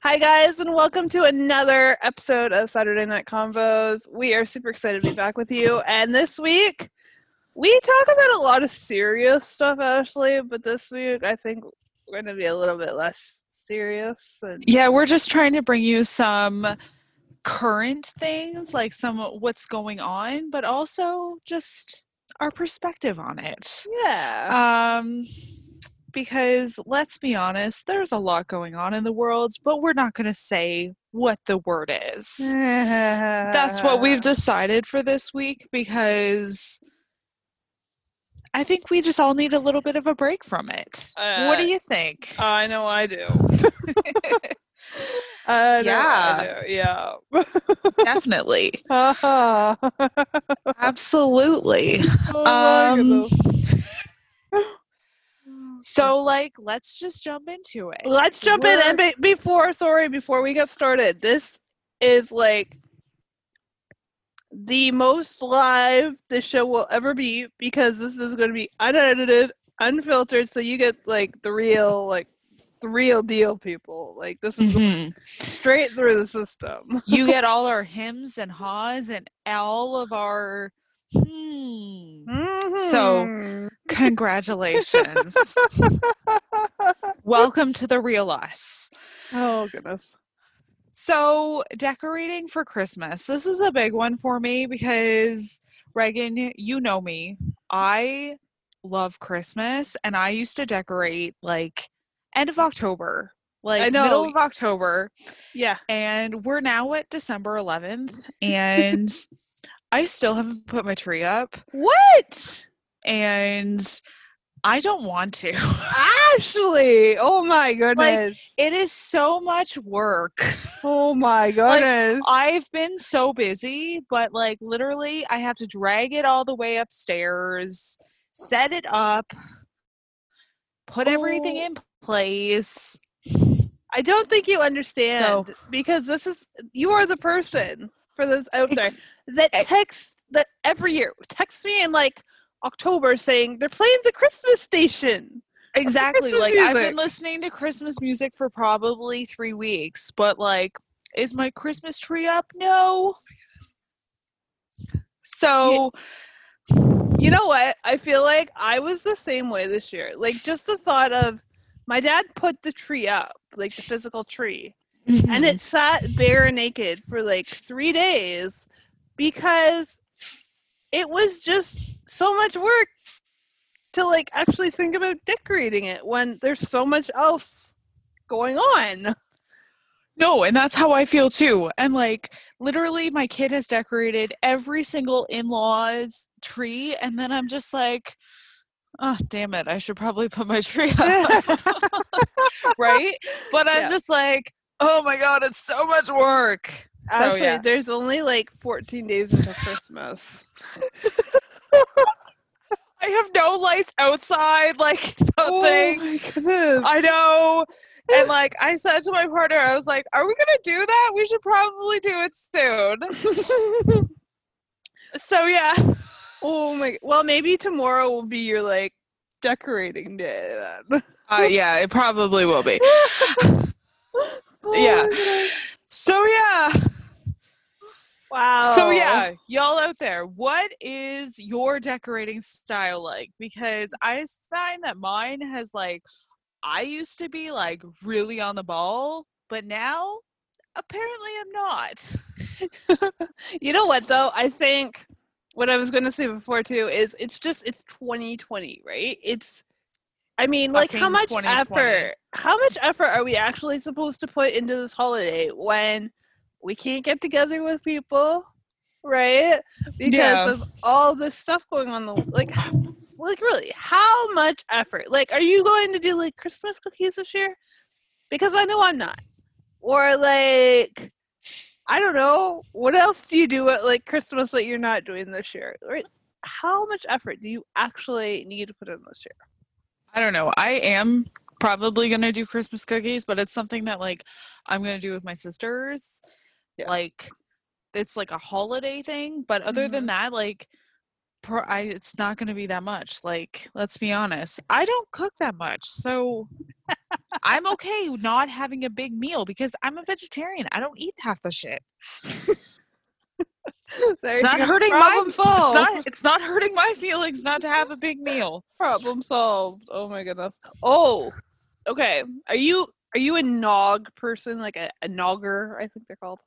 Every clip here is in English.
Hi, guys, and welcome to another episode of Saturday Night Convos. We are super excited to be back with you. And this week, we talk about a lot of serious stuff, Ashley, but this week, I think we're going to be a little bit less serious. And Yeah, we're just trying to bring you some current things, like some what's going on, but also just our perspective on it. yeah. Um, because let's be honest, there's a lot going on in the world, but we're not going to say what the word is. That's what we've decided for this week because I think we just all need a little bit of a break from it. what do Uh, you think? I know I do. I know I do. Yeah. Definitely. oh Absolutely. my Um. So, like, let's just jump into it. Let's jump in and be- before sorry before we get started. This is like the most live this show will ever be because this is going to be unedited, unfiltered so you get like the real like the real deal people. Like this is Mhm. straight through the system. you get all our hymns and haws and all of our hmm. So, Mhm. Congratulations. Welcome to the real us. oh goodness. So, decorating for Christmas. This is a big one for me because, Reagan, you know me. I love Christmas and I used to decorate like end of October, like middle of October. Yeah. And we're now at December 11th and I still haven't put my tree up What? and I don't want to. Ashley. Oh my goodness. it is so much work. oh my goodness. I've been so busy, but like literally, I have to drag it all the way upstairs, set it up, put everything Oh. in place. I don't think you understand So- because this is you are the person for those out there that eh. text that every year texts me in like October saying they're playing the Christmas station. Exactly. Christmas Like I've been listening to Christmas music for probably three weeks, but like, is my Christmas tree up? No. So You know what? I feel like I was the same way this year. Like just the thought of my dad put the tree up, like the physical tree, and it mm-hmm. sat bare naked for like three days because it was just so much work to like actually think about decorating it when there's so much else going on. No, and that's how I feel too. And like literally my kid has decorated every single in-laws tree and then I'm just like oh damn it, I should probably put my tree up. right? But I'm Yeah. just like, oh my god, it's so much work. So Actually, yeah. there's only like 14 days until Christmas. I have no lights outside, like nothing. Oh my goodness. I know. And like I said to my partner, I was like, "Are we gonna do that? We should probably do it soon." So yeah, oh my. Well, maybe tomorrow will be your like decorating day then. uh, yeah, it probably will be. Oh Yeah. So yeah, Wow. so yeah, y'all out there, what is your decorating style like? Because I find that mine has like, I used to be like really on the ball, but now apparently I'm not. you know what though? I think what I was gonna say before too is it's just it's 2020, right? It's I mean, like how much effort how much effort are we actually supposed to put into this holiday when we can't get together with people, right? Because Yeah. of all this stuff going on the like like really, how much effort? Like are you going to do like Christmas cookies this year? Because I know I'm not. Or like I don't know. What else do you do at like Christmas that you're not doing this year? Right? How much effort do you actually need to put in this year? I don't know. I am probably gonna do Christmas cookies, but it's something that like I'm gonna do with my sisters. Yeah. Like it's like a holiday thing, but other than mm-hmm. that, like per, I it's not gonna be that much. Like let's be honest, I don't cook that much, so I'm okay not having a big meal because I'm a vegetarian. I don't eat half the shit. It's not hurting my problem it's not it's not hurting my feelings not to have a big meal. problem solved. Oh my goodness. Oh, okay. Are you are you a nog person? Like a, a nogger, I think they're called.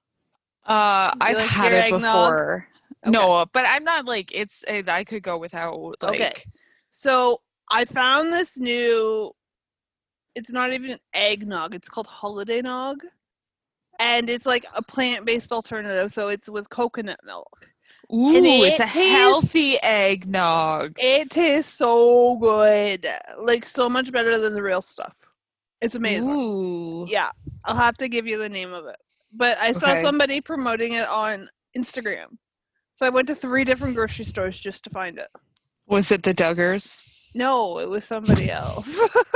Uh, I've like had it before. Okay. No, but I'm not like it's. It, I could go without. Like, Okay. So I found this new. It's not even eggnog. It's called holiday nog, and it's like a plant-based alternative. So it's with coconut milk. Ooh, it's a tastes- healthy eggnog. It tastes so good, like so much better than the real stuff. It's amazing. Ooh. Yeah, I'll have to give you the name of it. But I saw Okay. somebody promoting it on Instagram. So I went to three different grocery stores just to find it. Was it the Duggars? No, it was somebody else.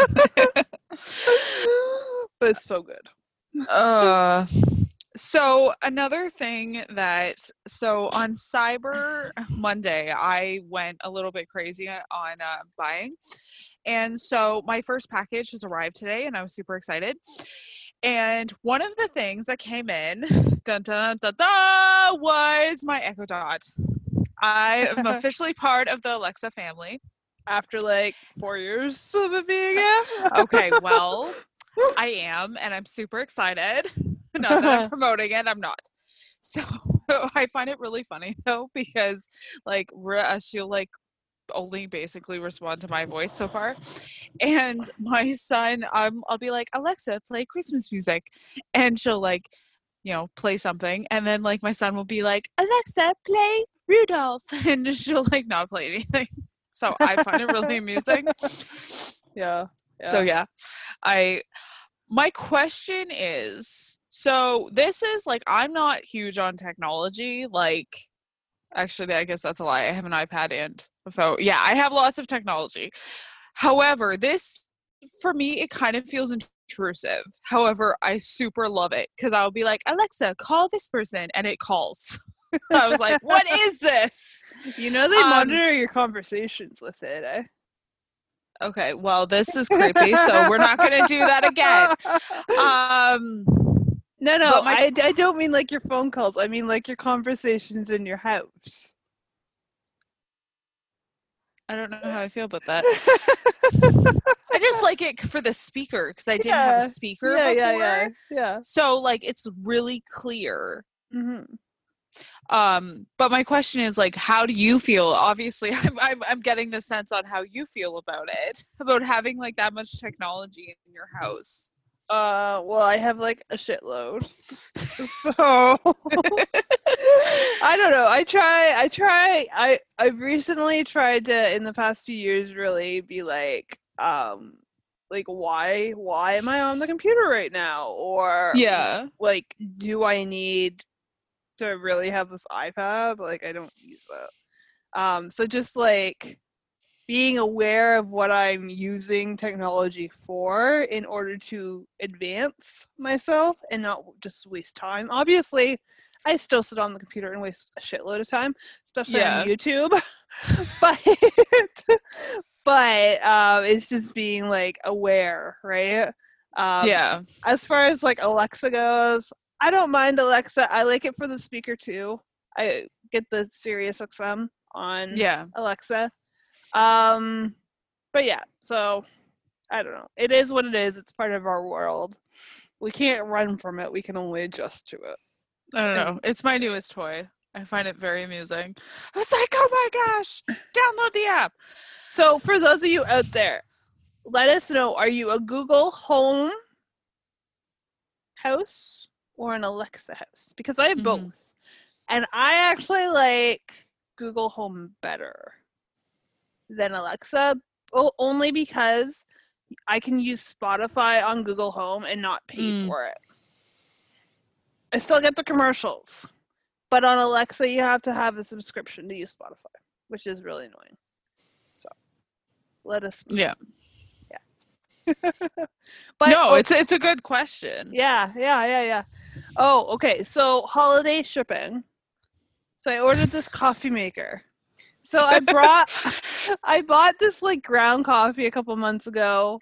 but it's so good. Uh so another thing that so on cyber monday i went a little bit crazy on uh, buying and so my first package has arrived today and i was super excited and one of the things that came in dun, dun, dun, dun, was my echo dot i am officially part of the alexa family After like four years of it being out. okay well I am, and I'm super excited. Not that I'm promoting it, I'm not. So I find it really funny though because like uh, she'll like only basically respond to my voice so far, and my son, um, I'll be like Alexa, play Christmas music, and she'll like, you know, play something, and then like my son will be like Alexa, play Rudolph, and she'll like not play anything. So I find it really amusing. Yeah. So yeah, I my question is so this is like I'm not huge on technology like actually I guess that's a lie. I have an iPad and a phone. Yeah, I have lots of technology. However, this for me it kind of feels intrusive. However, I super love it cuz I'll be like, "Alexa, call this person," and it calls. I was like, "What is this?" You know they Um, monitor your conversations with it, eh? Okay, well, this is creepy, so we're not going to do that again. Um no, no, my- I, I don't mean like your phone calls. I mean like your conversations in your house. I don't know how I feel about that. I just like it for the speaker because I didn't have a speaker yeah, before. yeah, yeah, yeah. So like it's really clear. hmm Um, but my question is like, how do you feel? Obviously, I'm, I'm I'm getting the sense on how you feel about it, about having like that much technology in your house. Uh, well, I have like a shitload, so I don't know. I try. I try. I I've recently tried to, in the past few years, really be like, um, like why why am I on the computer right now? Or Yeah. like, do I need to really have this iPad? Like, I don't use that. Um, so just like being aware of what I'm using technology for in order to advance myself and not just waste time. Obviously, I still sit on the computer and waste a shitload of time, especially Yeah. on YouTube. but but um, it's just being like aware, right? Um, yeah. as far as like Alexa goes, I don't mind Alexa. I like it for the speaker too. I get the Sirius XM on Yeah. Alexa. Um, but yeah, so I don't know. It is what it is. It's part of our world. We can't run from it. We can only adjust to it. I don't know. It's my newest toy. I find it very amusing. I was like, oh my gosh, download the app. So for those of you out there, let us know: Are you a Google Home house or an Alexa house? Because I have Mhm. both, and I actually like Google Home better than Alexa, only because I can use Spotify on Google Home and not pay Mm. for it. I still get the commercials. But on Alexa, you have to have a subscription to use Spotify, which is really annoying. So let us. Yeah. Yeah. but no, oh, it's it's a good question. yeah, yeah, yeah, yeah. Oh, okay. So holiday shipping. So I ordered this coffee maker. So I brought I bought this like ground coffee a couple months ago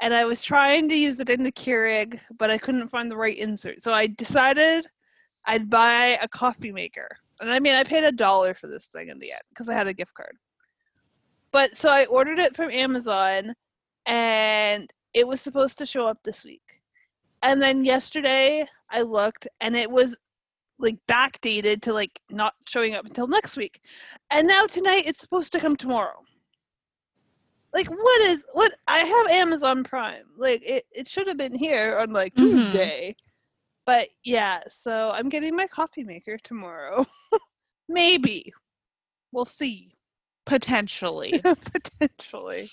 and I was trying to use it in the Keurig, but I couldn't find the right insert. So I decided I'd buy a coffee maker. And I mean I paid a dollar for this thing in the end because I had a gift card. But so I ordered it from Amazon and it was supposed to show up this week. And then yesterday I looked and it was like backdated to like not showing up until next week. And now tonight it's supposed to come tomorrow. Like what is what I have Amazon Prime. Like it, it should have been here on like Mhm. Tuesday. But yeah, so I'm getting my coffee maker tomorrow. Maybe. We'll see. Potentially. Potentially.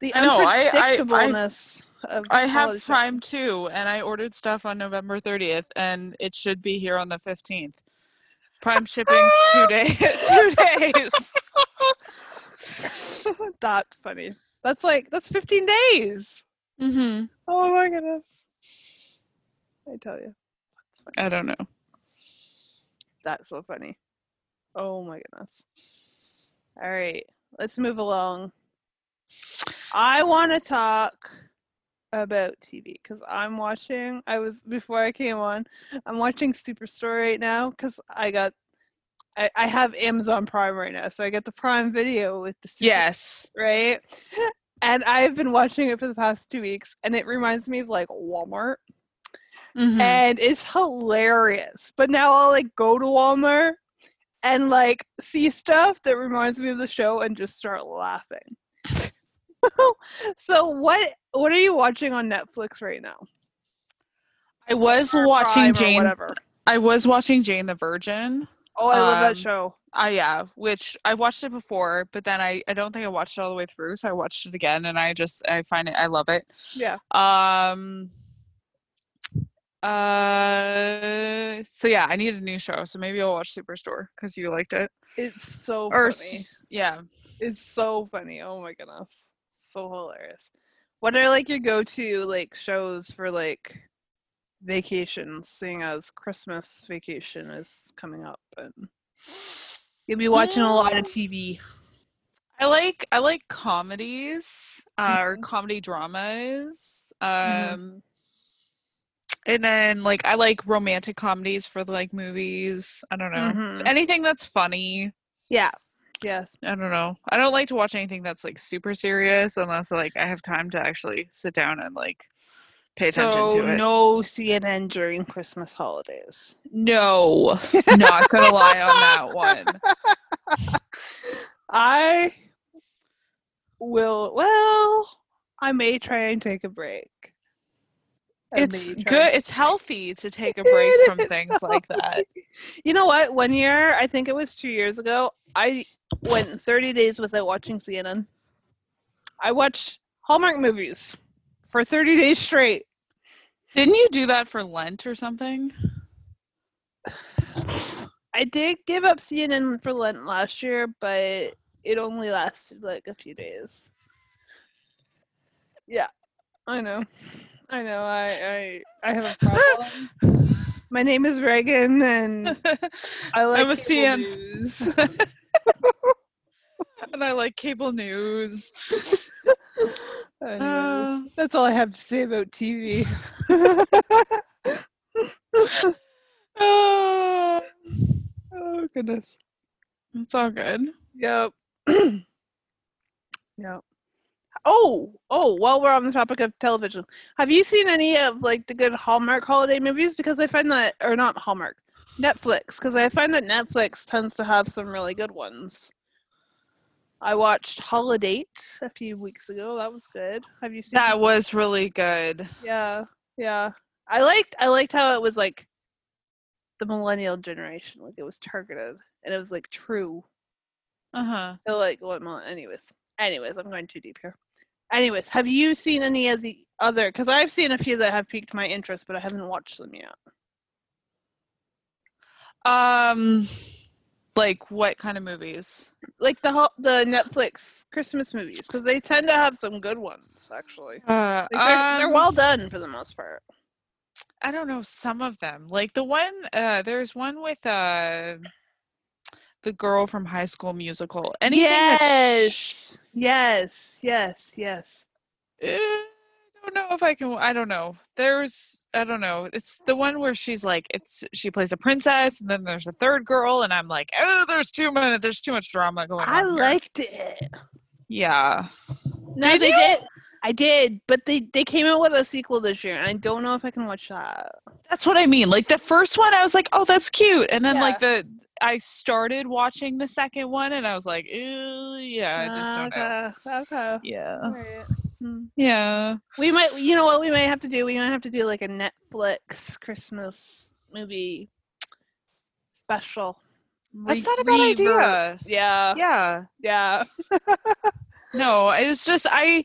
The I know, I- I- I- unpredictableness of I have Prime shopping. too, and I ordered stuff on November 30th, and it should be here on the 15th. Prime shipping's two days. two days. that's funny. That's like that's 15 days. Mm-hmm. Oh my goodness. I tell you. That's funny. I don't know. That's so funny. Oh my goodness. All right, let's move along. I want to talk about TV because I'm watching. I was before I came on. I'm watching Superstore right now because I got. I, I have Amazon Prime right now, so I get the Prime Video with the Yes. right? And I've been watching it for the past two weeks, and it reminds me of like Walmart, Mhm. and it's hilarious. But now I'll like go to Walmart and like see stuff that reminds me of the show and just start laughing. so what what are you watching on Netflix right now? I was Or watching Jane. I was watching Jane the Virgin. Oh, I love that um, show. I yeah, which I've watched it before, but then I I don't think I watched it all the way through, so I watched it again, and I just I find it I love it. Yeah. Um. Uh. So yeah, I need a new show, so maybe I'll watch Superstore because you liked it. It's so Or funny. yeah, It's so funny. Oh my goodness. So hilarious. What are like your go to like shows for like vacations, seeing as Christmas vacation is coming up and you'll be watching a lot of TV. I like I like comedies uh, or Mhm. comedy dramas. Mhm. Um. And then like I like romantic comedies for like movies. I don't know. Mhm. Anything that's funny. Yeah. Yes. I don't know. I don't like to watch anything that's like super serious unless like I have time to actually sit down and like pay attention so to it. no CNN during Christmas holidays. No, not gonna lie on that one. I will well, I may try and take a break. It's good. It's healthy to take a break from things like that. You know what? One year, I think it was two years ago, I went 30 days without watching CNN. I watched Hallmark movies for 30 days straight. Didn't you do that for Lent or something? I did give up CNN for Lent last year, but it only lasted like a few days. Yeah, I know. I know. I I, I have a problem. My name is Reagan, and I like I'm a cable CN. news. and I like cable news. Uh, that's all I have to say about TV. oh, oh goodness. it's all good. Yep. yep. Oh, oh, while we're on the topic of television, have you seen any of like the good Hallmark holiday movies? Because I find that or not Hallmark, Netflix, because I find that Netflix tends to have some really good ones. I watched Holiday a few weeks ago. That was good. Have you seen That was really good. Yeah, yeah. I liked I liked how it was like the millennial generation, like it was targeted and it was like true. Uh huh. I like what mil- anyways. Anyways, I'm going too deep here. Anyways, have you seen any of the other cuz I've seen a few that have piqued my interest, but I haven't watched them yet. Um, like what kind of movies? Like the ho- the Netflix Christmas movies because they tend to have some good ones actually. Uh, Like, they're, they're um, well done for the most part. I don't know some of them. Like the one, uh, there's one with uh, the girl from High School Musical. Anything yes, Yes, yes, yes. Eh, I don't know if I can. I don't know. There's, I don't know. It's the one where she's like, it's she plays a princess, and then there's a third girl, and I'm like, oh, there's too many. There's too much drama going I on. here." liked it. Yeah. No, Did they you? did. I did, but they they came out with a sequel this year, and I don't know if I can watch that. That's what I mean. Like the first one, I was like, oh, that's cute, and then Yeah. like the I started watching the second one, and I was like, yeah, I just don't know. okay, Okay. Yeah. Alright. Hmm. Yeah. We might, you know what, we might have to do. We might have to do like a Netflix Christmas movie special. That's not a bad idea. Yeah, Yeah. yeah. No, it's just I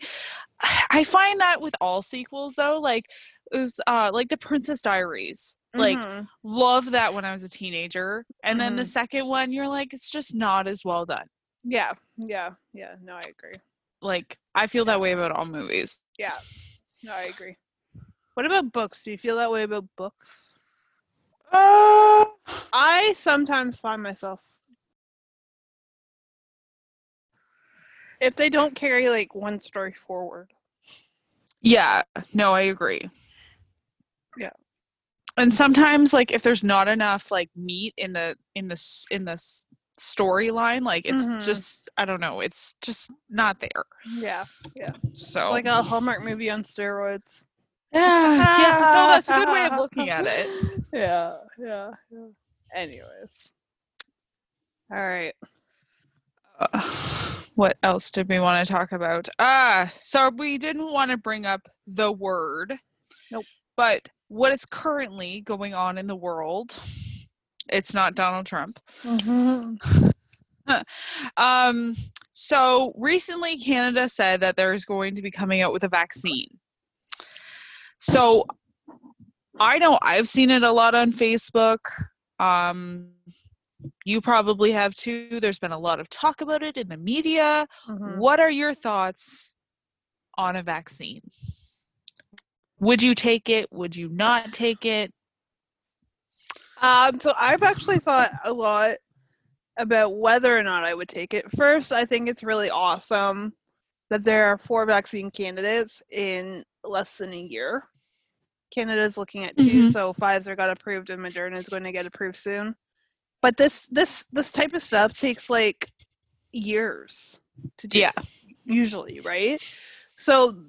I find that with all sequels though, like it was uh like the Princess Diaries. Like Mhm. love that when I was a teenager. And then the Mhm. second one you're like it's just not as well done. yeah, yeah, yeah. No, I agree. Like I feel that way about all movies. Yeah. No, I agree. What about books? Do you feel that way about books? Uh, I sometimes find myself if they don't carry like one story forward. yeah, no, I agree. Yeah. And sometimes like if there's not enough like meat in the in the in the storyline, like it's Mhm. just I don't know, it's just not there. Yeah, yeah. So it's like a Hallmark movie on steroids. Yeah, yeah. No, that's a good way of looking at it. Yeah, yeah, yeah. Anyways. All right. Uh, what else did we want to talk about? Ah, so we didn't want to bring up the word. Nope. But what is currently going on in the world? It's not Donald Trump. Um, so recently, Canada said that there is going to be coming out with a vaccine. So I know I've seen it a lot on Facebook. Um, you probably have too. There's been a lot of talk about it in the media. Mhm. What are your thoughts on a vaccine? Would you take it? Would you not take it? Um, so I've actually thought a lot about whether or not I would take it. First, I think it's really awesome that there are four vaccine candidates in less than a year. Canada's looking at 2 Mhm. so Pfizer got approved and Moderna is going to get approved soon. But this this this type of stuff takes like years to do Yeah. usually, right? So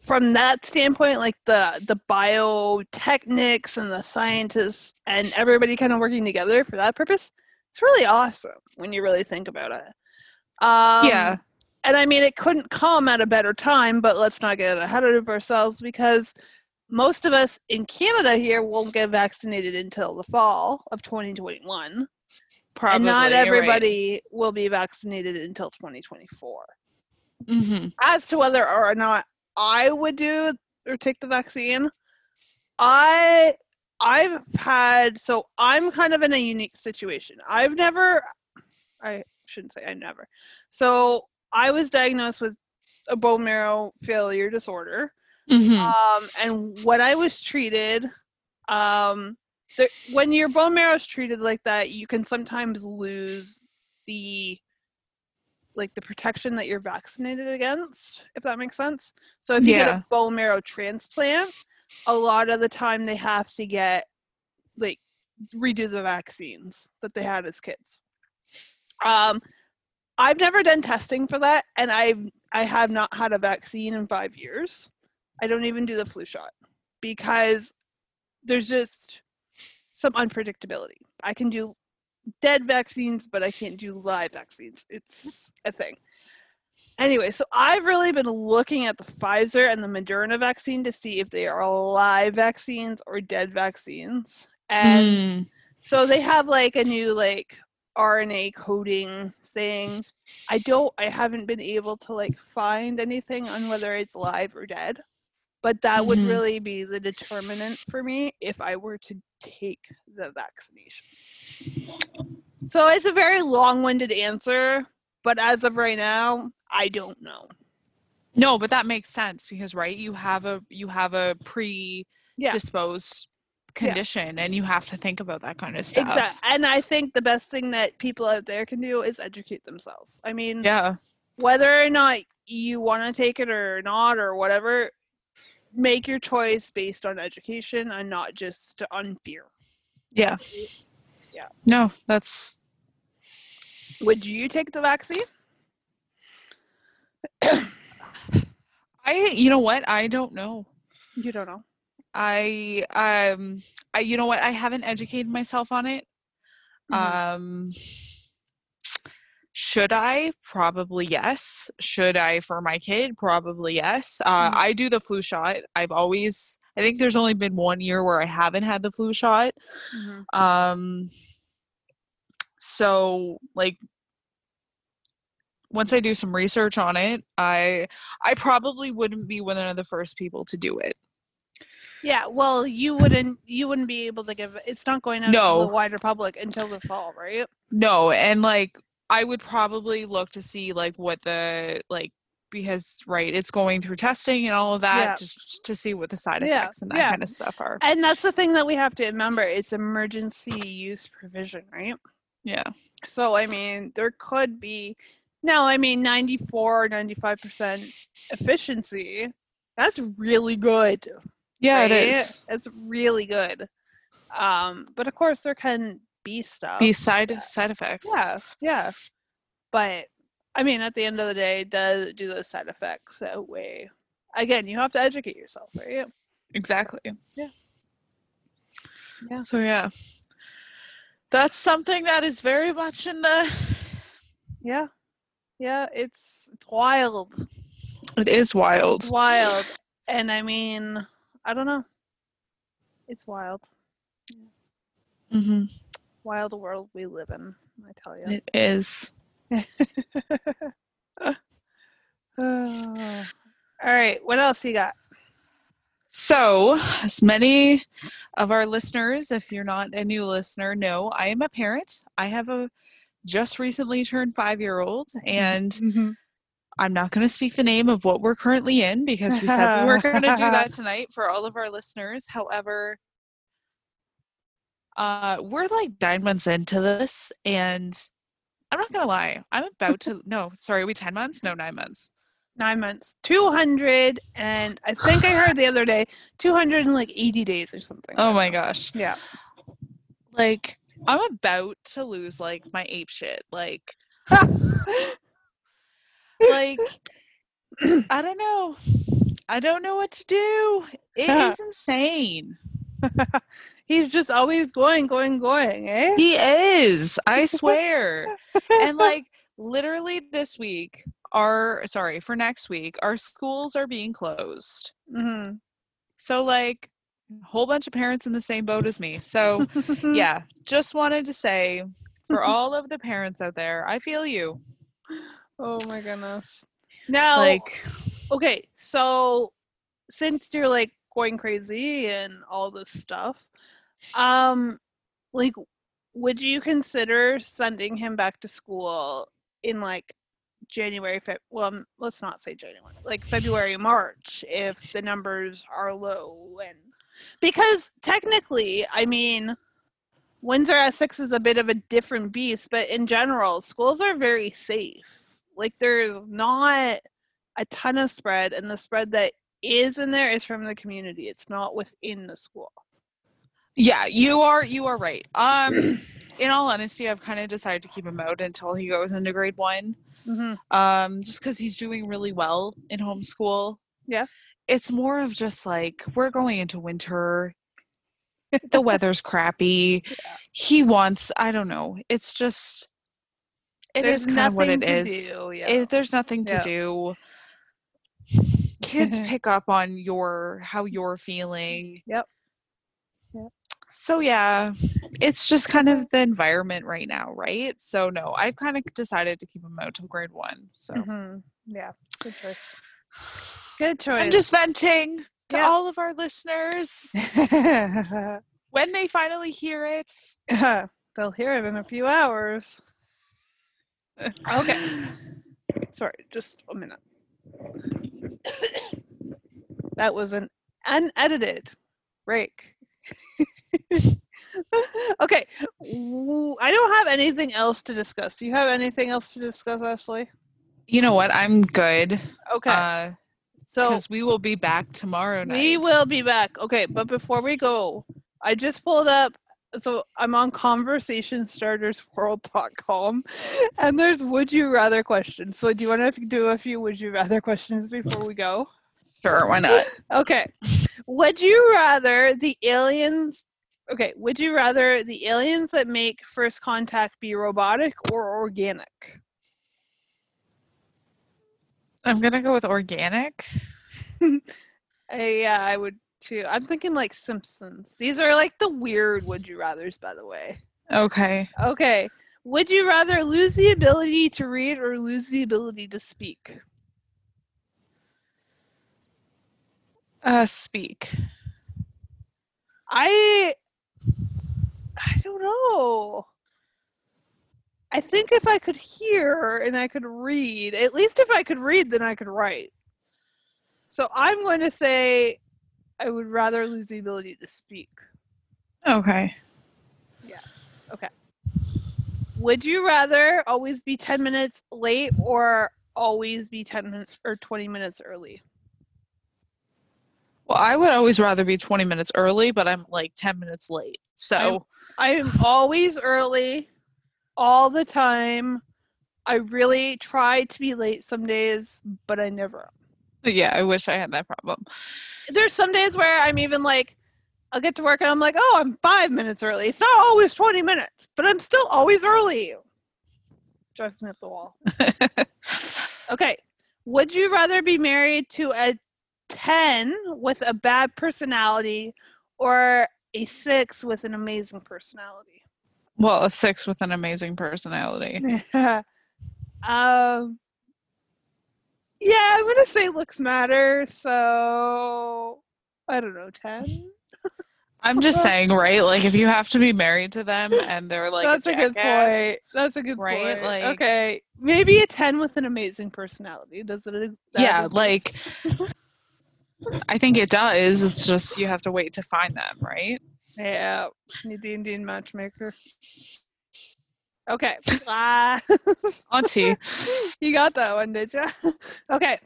from that standpoint, like the the biotechnics and the scientists and everybody kind of working together for that purpose, it's really awesome when you really think about it. Um, Yeah. and I mean, it couldn't come at a better time, but let's not get ahead of ourselves because most of us in Canada here won't get vaccinated until the fall of 2021 Probably. and not you're right. everybody will be vaccinated until 2024 Mhm. as to whether or not i would do or take the vaccine i i've had so i'm kind of in a unique situation i've never i shouldn't say i never so i was diagnosed with a bone marrow failure disorder Mhm. um, and when I was treated, um, the, when your bone marrow is treated like that, you can sometimes lose the like the protection that you're vaccinated against, if that makes sense. So if you get a bone marrow transplant, a lot of the time they have to get like redo the vaccines that they had as kids. Um, I've never done testing for that, and I've I have not had a vaccine in five years. I don't even do the flu shot because there's just some unpredictability. I can do dead vaccines, but I can't do live vaccines. It's a thing. Anyway, so I've really been looking at the Pfizer and the Moderna vaccine to see if they are live vaccines or dead vaccines. And Mm. so they have like a new like RNA coding thing. I don't I haven't been able to like find anything on whether it's live or dead. But that would Mhm. really be the determinant for me if I were to take the vaccination. So it's a very long-winded answer, but as of right now, I don't know. No, but that makes sense because right, you have a you have a predisposed Yeah. disposed Yeah. condition and you have to think about that kind of stuff. Exactly. And I think the best thing that people out there can do is educate themselves. I mean, Yeah. whether or not you want to take it or not or whatever, make your choice based on education and not just on fear. Yeah. Yeah. No, that's Would you take the vaccine? I you know what? I don't know. You don't know. I um I you know what? I haven't educated myself on it. Mhm. Um should I? Probably yes. Should I for my kid? Probably yes. Uh, Mhm. I do the flu shot. I've always I think there's only been one year where I haven't had the flu shot. Mhm. Um so like once I do some research on it, I I probably wouldn't be one of the first people to do it. Yeah, well, you wouldn't you wouldn't be able to give it's not going out to the wider public until the fall, right? No, and like I would probably look to see like what the like because right, it's going through testing and all of that Yeah. just to see what the side Yeah, effects and that yeah. kind of stuff are. And that's the thing that we have to remember, it's emergency use provision, right? Yeah. So I mean, there could be no, I mean 94 or 95% efficiency. That's really good. Yeah, it right? is. It's really good. Um, but of course there can be stuff. Be side side effects. Yeah, yeah. But I mean, at the end of the day, does do those side effects outweigh? Again, you have to educate yourself, right? Exactly. Yeah. Yeah. So yeah. That's something that is very much in the Yeah, yeah. It's it's wild, it is wild. it's wild, and I mean, I don't know. It's wild, hmm wild world we live in. I tell you. It is. All right, what else you got? So, as many of our listeners, if you're not a new listener, know I am a parent. I have a just recently turned five year old, and mm-hmm. I'm not going to speak the name of what we're currently in because we said we were going to do that tonight for all of our listeners. However, uh, we're like nine months into this, and I'm not to lie. I'm about to, no, sorry, are we 10 months? No, nine months. Nine months, two hundred, and I think I heard the other day, two hundred and like eighty days or something. Oh my gosh. Yeah. Like, I'm about to lose like my ape shit. Like, like I don't know. I don't know what to do. It is insane. He's just always going, going, going, eh? He is. I swear. and like literally this week, our sorry, for next week, our schools are being closed. hmm So like a whole bunch of parents in the same boat as me. So yeah, just wanted to say for all of the parents out there, I feel you. Oh my goodness. Now, Like okay, so since you're like going crazy and all this stuff, um, like, would you consider sending him back to school in like January, Feb- well, let's not say January, like February, March, if the numbers are low and because technically, I mean, Windsor Essex is a bit of a different beast, but in general, schools are very safe. Like, there's not a ton of spread, and the spread that is in there is from the community. It's not within the school. Yeah, you are you are right. Um in all honesty, I've kind of decided to keep him out until he goes into grade 1. Mm-hmm. Um just cuz he's doing really well in homeschool. Yeah. It's more of just like we're going into winter. the weather's crappy. He wants, I don't know. It's just it is kind of what it is. Do, yeah. It, there's nothing to Yeah. do. Kids pick up on your how you're feeling. Yep. So yeah, it's just kind of the environment right now, right? So no, I've kind of decided to keep him out till grade one. So Mhm. Yeah. Good choice. Good choice. I'm just venting to Yeah. all of our listeners. when they finally hear it. They'll hear it in a few hours. Okay. Sorry, just a minute. that was an unedited break. okay. I don't have anything else to discuss. Do you have anything else to discuss, Ashley? You know what? I'm good. Okay. Uh, so because we will be back tomorrow night. we will be back. Okay, but before we go, I just pulled up so I'm on conversationstartersworld.com and there's would you rather questions. So do you want to do a few would you rather questions before we go? Sure, why not? Okay. Would you rather the aliens Okay, would you rather the aliens that make first contact be robotic or organic? I'm gonna go with organic. Uh, yeah, I would too. I'm thinking like Simpsons. These are like the weird would you rathers, by the way. Okay. Okay. Would you rather lose the ability to read or lose the ability to speak? Uh, speak. I I don't know. I think if I could hear and I could read, at least if I could read, then I could write. So I'm going to say I would rather lose the ability to speak. Okay. Yeah. Okay. Would you rather always be 10 minutes late or always be 10 minutes or 20 minutes early? Well, I would always rather be 20 minutes early, but I'm like 10 minutes late. So, I'm always early all the time. I really try to be late some days, but I never yeah, I wish I had that problem. There's some days where I'm even like, I'll get to work and I'm like, oh, I'm five minutes early. It's not always 20 minutes, but I'm still always early. Drives me up the wall. Okay. Would you rather be married to a 10 with a bad personality or a 6 with an amazing personality? well, a six with an amazing personality. um Yeah, I'm going to say looks matter, so I don't know, 10. I'm just saying, right? Like, if you have to be married to them and they're like, That's a, good point. That's a good right? point. Like- okay, maybe a 10 with an amazing personality. Does it Yeah, like, I think it does. It's just you have to wait to find them, right? Yeah, need the Indian matchmaker. Okay. Auntie. you got that one, did you? okay.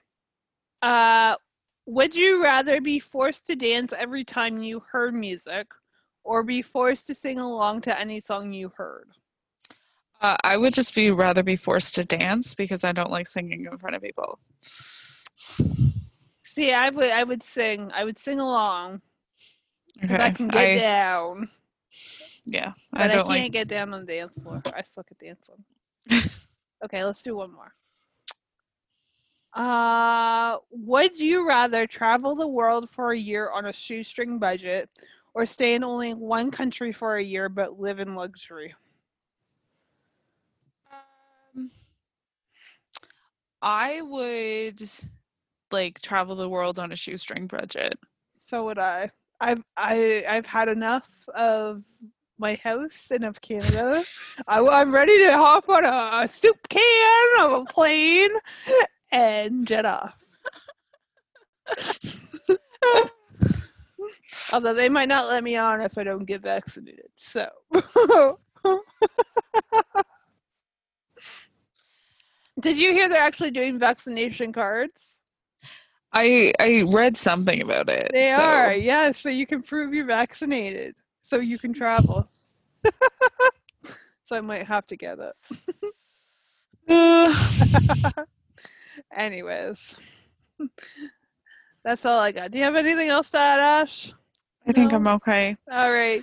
Uh, would you rather be forced to dance every time you heard music, or be forced to sing along to any song you heard? Uh, I would just be rather be forced to dance because I don't like singing in front of people. See, I would, I would sing. I would sing along. Okay. I can get I- down, yeah, but I I, don't can't like. get down on the dance floor. I suck at dancing. okay, let's do one more. Uh, would you rather travel the world for a year on a shoestring budget or stay in only one country for a year but live in luxury? Um, I would like travel the world on a shoestring budget. So would I. I've I I've had enough of my house and of Canada. I, I'm ready to hop on a, a soup can of a plane and jet off. Although they might not let me on if I don't get vaccinated. So Did you hear they're actually doing vaccination cards? I I read something about it. They so- are, yeah, so you can prove you're vaccinated. So you can travel. so I might have to get it. Uh, Anyways. That's all I got. Do you have anything else to add, Ash? I think I'm okay. All right.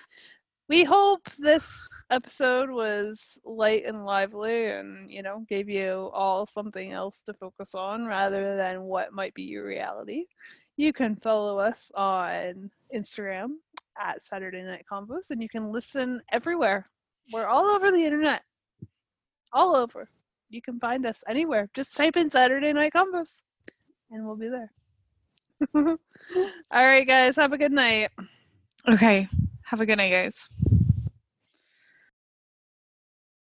We hope this episode was light and lively and, you know, gave you all something else to focus on rather than what might be your reality. You can follow us on Instagram at Saturday Night Convos and you can listen everywhere. We're all over the internet. All over. You can find us anywhere. Just type in Saturday Night Convos and we'll be there. all right, guys. Have a good night. Okay. Have a good night, guys.